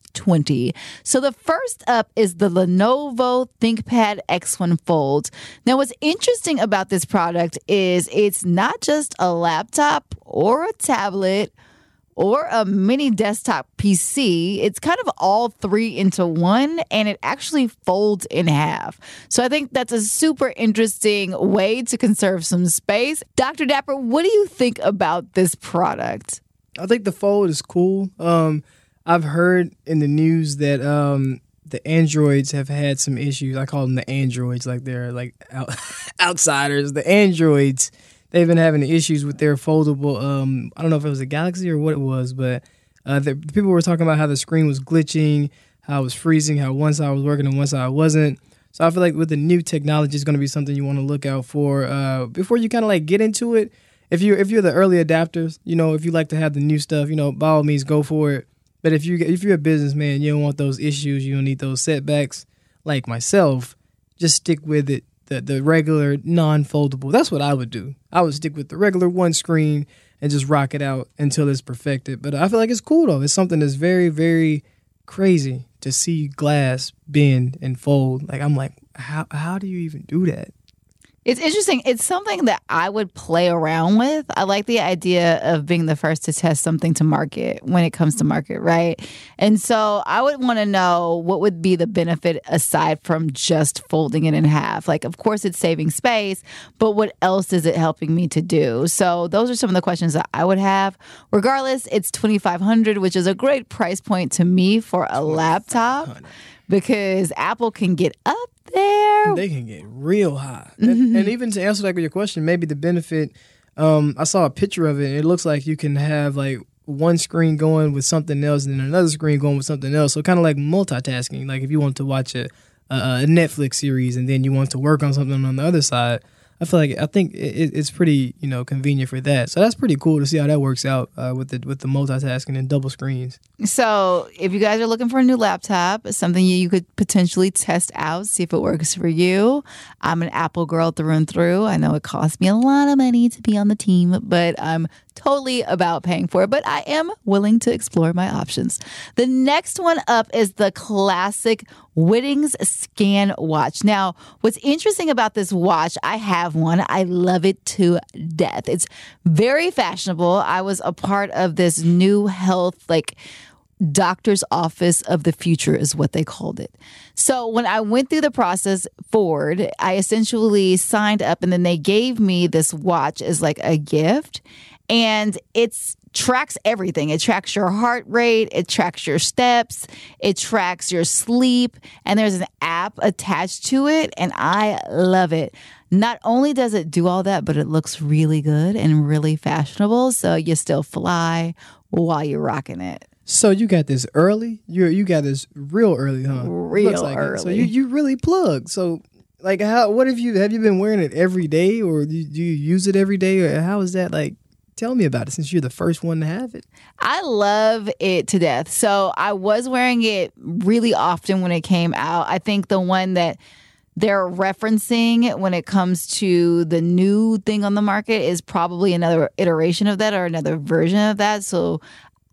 So, the first up is the Lenovo ThinkPad X1 Fold. Now, what's interesting about this product is it's not just a laptop or a tablet or a mini desktop PC. It's kind of all three into one and it actually folds in half. So I think that's a super interesting way to conserve some space. Dr. Dapper, what do you think about this product? I think the fold is cool. Um, I've heard in the news that um, the androids have had some issues. I call them the androids, like they're like out- outsiders. The androids they've been having issues with their foldable. Um, I don't know if it was a Galaxy or what it was, but uh, the, people were talking about how the screen was glitching, how it was freezing, how one side was working and one side wasn't. So I feel like with the new technology, it's going to be something you want to look out for uh, before you kind of like get into it. If you if you're the early adapters, you know, if you like to have the new stuff, you know, by all means go for it. But if you if you're a businessman, you don't want those issues, you don't need those setbacks. Like myself, just stick with it the the regular non-foldable. That's what I would do. I would stick with the regular one screen and just rock it out until it's perfected. But I feel like it's cool though. It's something that's very very crazy to see glass bend and fold. Like I'm like, how how do you even do that? It's interesting. It's something that I would play around with. I like the idea of being the first to test something to market when it comes to market, right? And so I would want to know what would be the benefit aside from just folding it in half. Like, of course, it's saving space, but what else is it helping me to do? So those are some of the questions that I would have. Regardless, it's twenty five hundred, which is a great price point to me for a laptop because Apple can get up there. They can get real high. And, and even to answer like your question, maybe the benefit. Um, I saw a picture of it. And it looks like you can have like one screen going with something else, and then another screen going with something else. So kind of like multitasking. Like if you want to watch a, a Netflix series and then you want to work on something on the other side. I feel like I think it, it's pretty you know convenient for that. So that's pretty cool to see how that works out uh, with the with the multitasking and double screens. So, if you guys are looking for a new laptop, something you could potentially test out, see if it works for you. I'm an Apple girl through and through. I know it costs me a lot of money to be on the team, but I'm totally about paying for it. But I am willing to explore my options. The next one up is the classic Withings Scan Watch. Now, what's interesting about this watch, I have one. I love it to death. It's very fashionable. I was a part of this new health, like, doctor's office of the future is what they called it. So when I went through the process forward, I essentially signed up and then they gave me this watch as like a gift and it's tracks everything. It tracks your heart rate, it tracks your steps, it tracks your sleep, and there's an app attached to it and I love it. Not only does it do all that, but it looks really good and really fashionable, so you still fly while you're rocking it. So you got this early. You you got this real early, huh? Real Looks like it. early. So you you really plugged. So like how? What have you have you been wearing it every day, or do you, do you use it every day, or how is that like? Tell me about it since you're the first one to have it. I love it to death. So I was wearing it really often when it came out. I think the one that they're referencing when it comes to the new thing on the market is probably another iteration of that or another version of that. So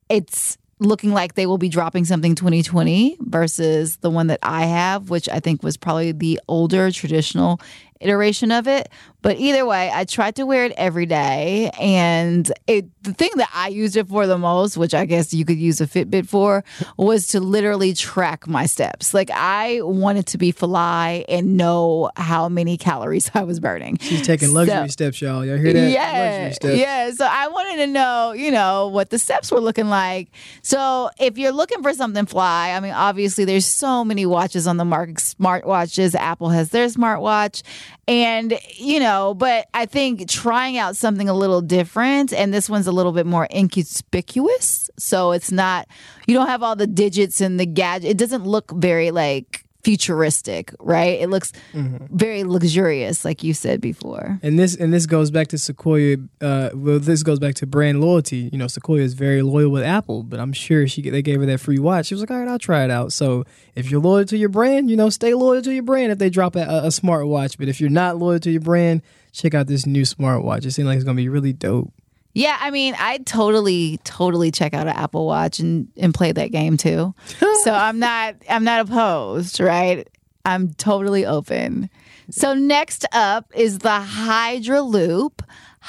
it's looking like they will be dropping something 2020 versus the one that I have, which I think was probably the older traditional iteration of it. But either way, I tried to wear it every day. And it, the thing that I used it for the most, which I guess you could use a Fitbit for, was to literally track my steps. Like I wanted to be fly and know how many calories I was burning. She's taking luxury So- steps, y'all. Y'all hear that? yeah, Luxury steps. yeah. So I wanted to know, you know, what the steps were looking like. So if you're looking for something fly, I mean, obviously there's so many watches on the market, smartwatches. Apple has their smartwatch, and you know, but I think trying out something a little different, and this one's a little bit more inconspicuous. So it's not, you don't have all the digits and the gadget. It doesn't look very like futuristic, right? It looks very luxurious, like you said before. And this and this goes back to Sequoia. Uh, well, this goes back to brand loyalty. You know, Sequoia is very loyal with Apple, but I'm sure she they gave her that free watch. She was like, "All right, I'll try it out." So if you're loyal to your brand, you know, stay loyal to your brand. If they drop a, a smartwatch, but if you're not loyal to your brand, check out this new smart watch. It seems like it's gonna be really dope. Yeah, I mean, I'd totally, totally check out an Apple Watch and, and play that game too. so I'm not I'm not opposed, right? I'm totally open. So next up is the Hydraloop.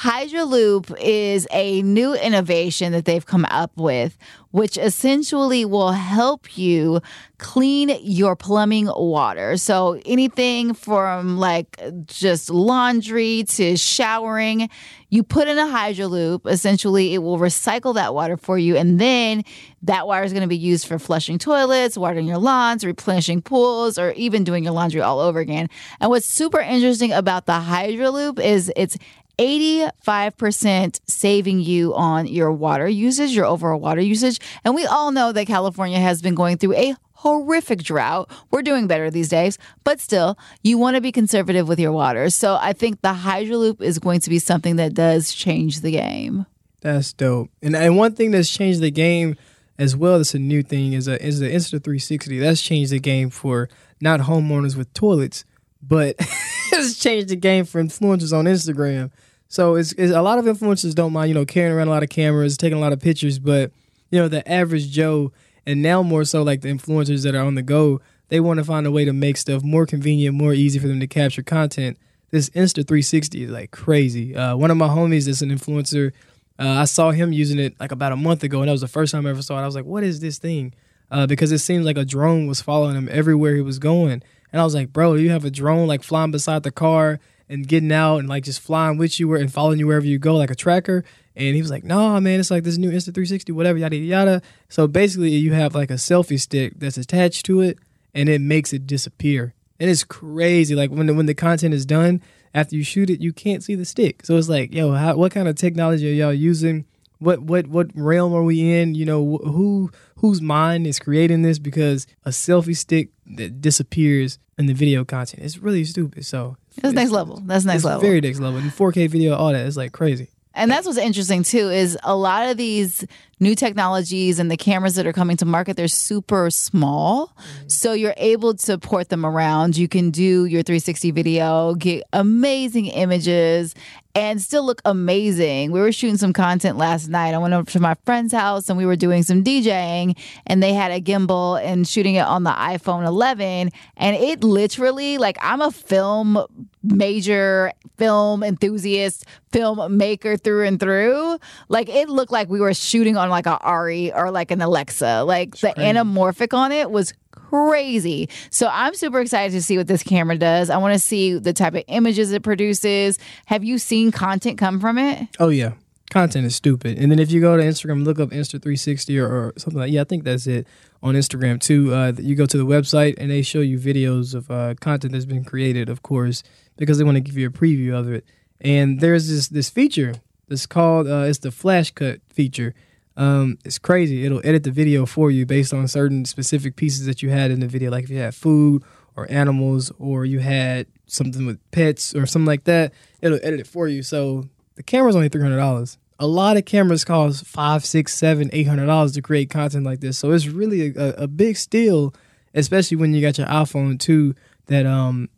Hydraloop is a new innovation that they've come up with, which essentially will help you clean your plumbing water. So anything from like just laundry to showering, you put in a Hydraloop. Essentially, it will recycle that water for you, and then that water is going to be used for flushing toilets, watering your lawns, replenishing pools, or even doing your laundry all over again. And what's super interesting about the Hydraloop is it's 85% saving you on your water usage, your overall water usage. And we all know that California has been going through a horrific drought. We're doing better these days, but still, you want to be conservative with your water. So I think the Hydraloop is going to be something that does change the game. That's dope. And and one thing that's changed the game as well. That's a new thing is a is the Insta 360. That's changed the game for not homeowners with toilets, but it's changed the game for influencers on Instagram. So it's, it's a lot of influencers don't mind you know carrying around a lot of cameras, taking a lot of pictures, but you know the average Joe and now more so like the influencers that are on the go, they want to find a way to make stuff more convenient, more easy for them to capture content. This Insta 360 is like crazy. Uh, one of my homies is an influencer. Uh, I saw him using it like about a month ago, and that was the first time I ever saw it. I was like, "What is this thing?" Uh, because it seems like a drone was following him everywhere he was going, and I was like, "Bro, you have a drone like flying beside the car and getting out and like just flying with you and following you wherever you go, like a tracker?" And he was like, "No, man, it's like this new Insta 360, whatever, yada yada." So basically, you have like a selfie stick that's attached to it, and it makes it disappear. And it's crazy. Like when the, when the content is done, after you shoot it, you can't see the stick. So it's like, yo, how, what kind of technology are y'all using? What what what realm are we in? You know, wh- who whose mind is creating this? Because a selfie stick that disappears in the video content, it's really stupid. So That's next level. That's next it's level. very next level. And 4K video, all that is like crazy. And that's what's interesting too is a lot of these new technologies and the cameras that are coming to market they're super small. Mm-hmm. So you're able to port them around. You can do your 360 video, get amazing images and still look amazing. We were shooting some content last night. I went over to my friend's house and we were doing some DJing and they had a gimbal and shooting it on the iPhone 11 and it literally like I'm a film major film enthusiast, filmmaker through and through. Like it looked like we were shooting on like a ARRI or like an Alexa. Like the anamorphic on it was crazy. So I'm super excited to see what this camera does. I want to see the type of images it produces. Have you seen content come from it? Oh yeah, content is stupid. And then if you go to Instagram, look up Insta360 or, or something like yeah, I think that's it on Instagram too. Uh, you go to the website and they show you videos of uh, content that's been created, of course, because they want to give you a preview of it. And there's this this feature that's called uh, it's the flash cut feature. Um, it's crazy. It'll edit the video for you based on certain specific pieces that you had in the video. Like if you had food or animals or you had something with pets or something like that, it'll edit it for you. So the camera's only three hundred dollars. A lot of cameras cost five, six, seven, eight hundred dollars to create content like this. So it's really a, a big steal, especially when you got your iPhone too that um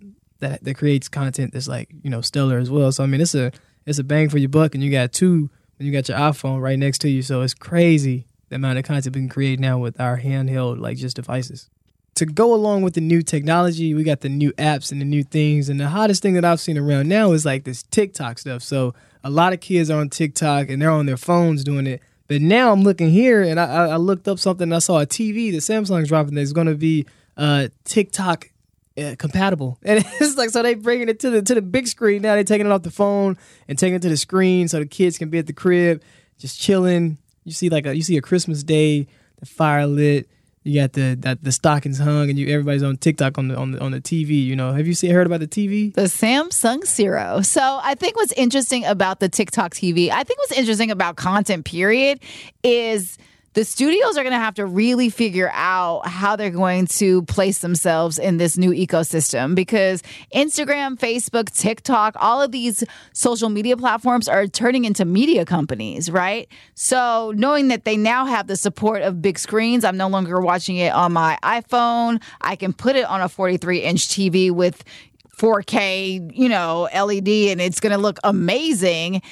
that that creates content that's like you know stellar as well. So I mean it's a it's a bang for your buck, and you got two you got your iPhone right next to you. So it's crazy the amount of content we can create now with our handheld like just devices. to go along with the new technology, we got the new apps and the new things. And the hottest thing that I've seen around now is like this TikTok stuff. So a lot of kids are on TikTok and they're on their phones doing it. But now I'm looking here and I, I looked up something. I saw a TV that Samsung's dropping that's going to be uh, TikTok uh, compatible, and it's like so they bringing it to the to the big screen now. They're taking it off the phone and taking it to the screen so the kids can be at the crib just chilling. You see like a you see a Christmas day, the fire lit. You got the that the stockings hung, and you everybody's on TikTok on the on the on the TV. You know, have you seen heard about the TV? The Samsung Sero. So I think what's interesting about the TikTok TV, I think what's interesting about content period is the studios are going to have to really figure out how they're going to place themselves in this new ecosystem because Instagram, Facebook, TikTok, all of these social media platforms are turning into media companies, right? So knowing that they now have the support of big screens, I'm no longer watching it on my iPhone. I can put it on a 43 inch TV with 4K, you know, LED, and it's going to look amazing.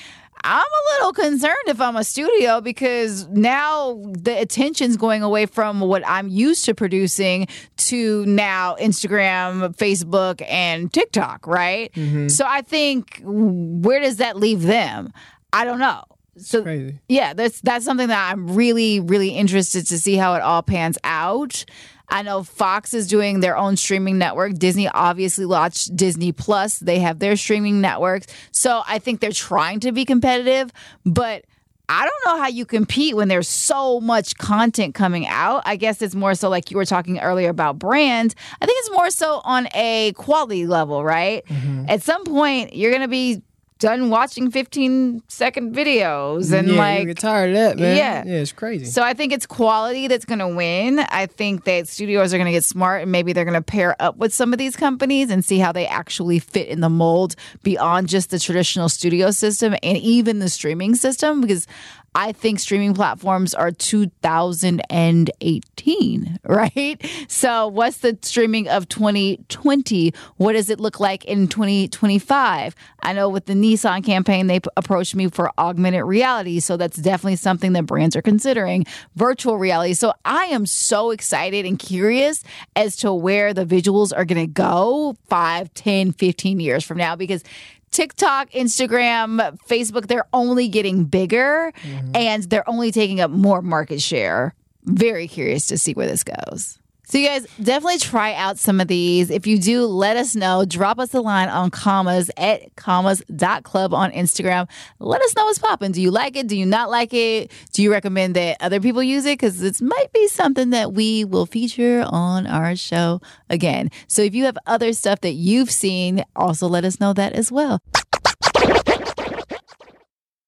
I'm a little concerned if I'm a studio because now the attention's going away from what I'm used to producing to now Instagram, Facebook, and TikTok, right? Mm-hmm. So I think where does that leave them? I don't know. So yeah, that's that's something that I'm really really interested to see how it all pans out. I know Fox is doing their own streaming network. Disney obviously launched Disney Plus. They have their streaming networks. So I think they're trying to be competitive, but I don't know how you compete when there's so much content coming out. I guess it's more so like you were talking earlier about brand. I think it's more so on a quality level, right? Mm-hmm. At some point, you're going to be done watching 15 second videos and yeah, like you get tired of that, man. Yeah. Yeah, it's crazy. So I think it's quality that's going to win. I think that studios are going to get smart and maybe they're going to pair up with some of these companies and see how they actually fit in the mold beyond just the traditional studio system and even the streaming system because I think streaming platforms are 2018, right? So, what's the streaming of 2020? What does it look like in 2025? I know with the Nissan campaign, they approached me for augmented reality. So, that's definitely something that brands are considering virtual reality. So, I am so excited and curious as to where the visuals are going to go 5, 10, 15 years from now because TikTok, Instagram, Facebook, they're only getting bigger mm-hmm. and they're only taking up more market share. Very curious to see where this goes. So, you guys definitely try out some of these. If you do, let us know. Drop us a line on commas at commas.club on Instagram. Let us know what's popping. Do you like it? Do you not like it? Do you recommend that other people use it? Because this might be something that we will feature on our show again. So, if you have other stuff that you've seen, also let us know that as well.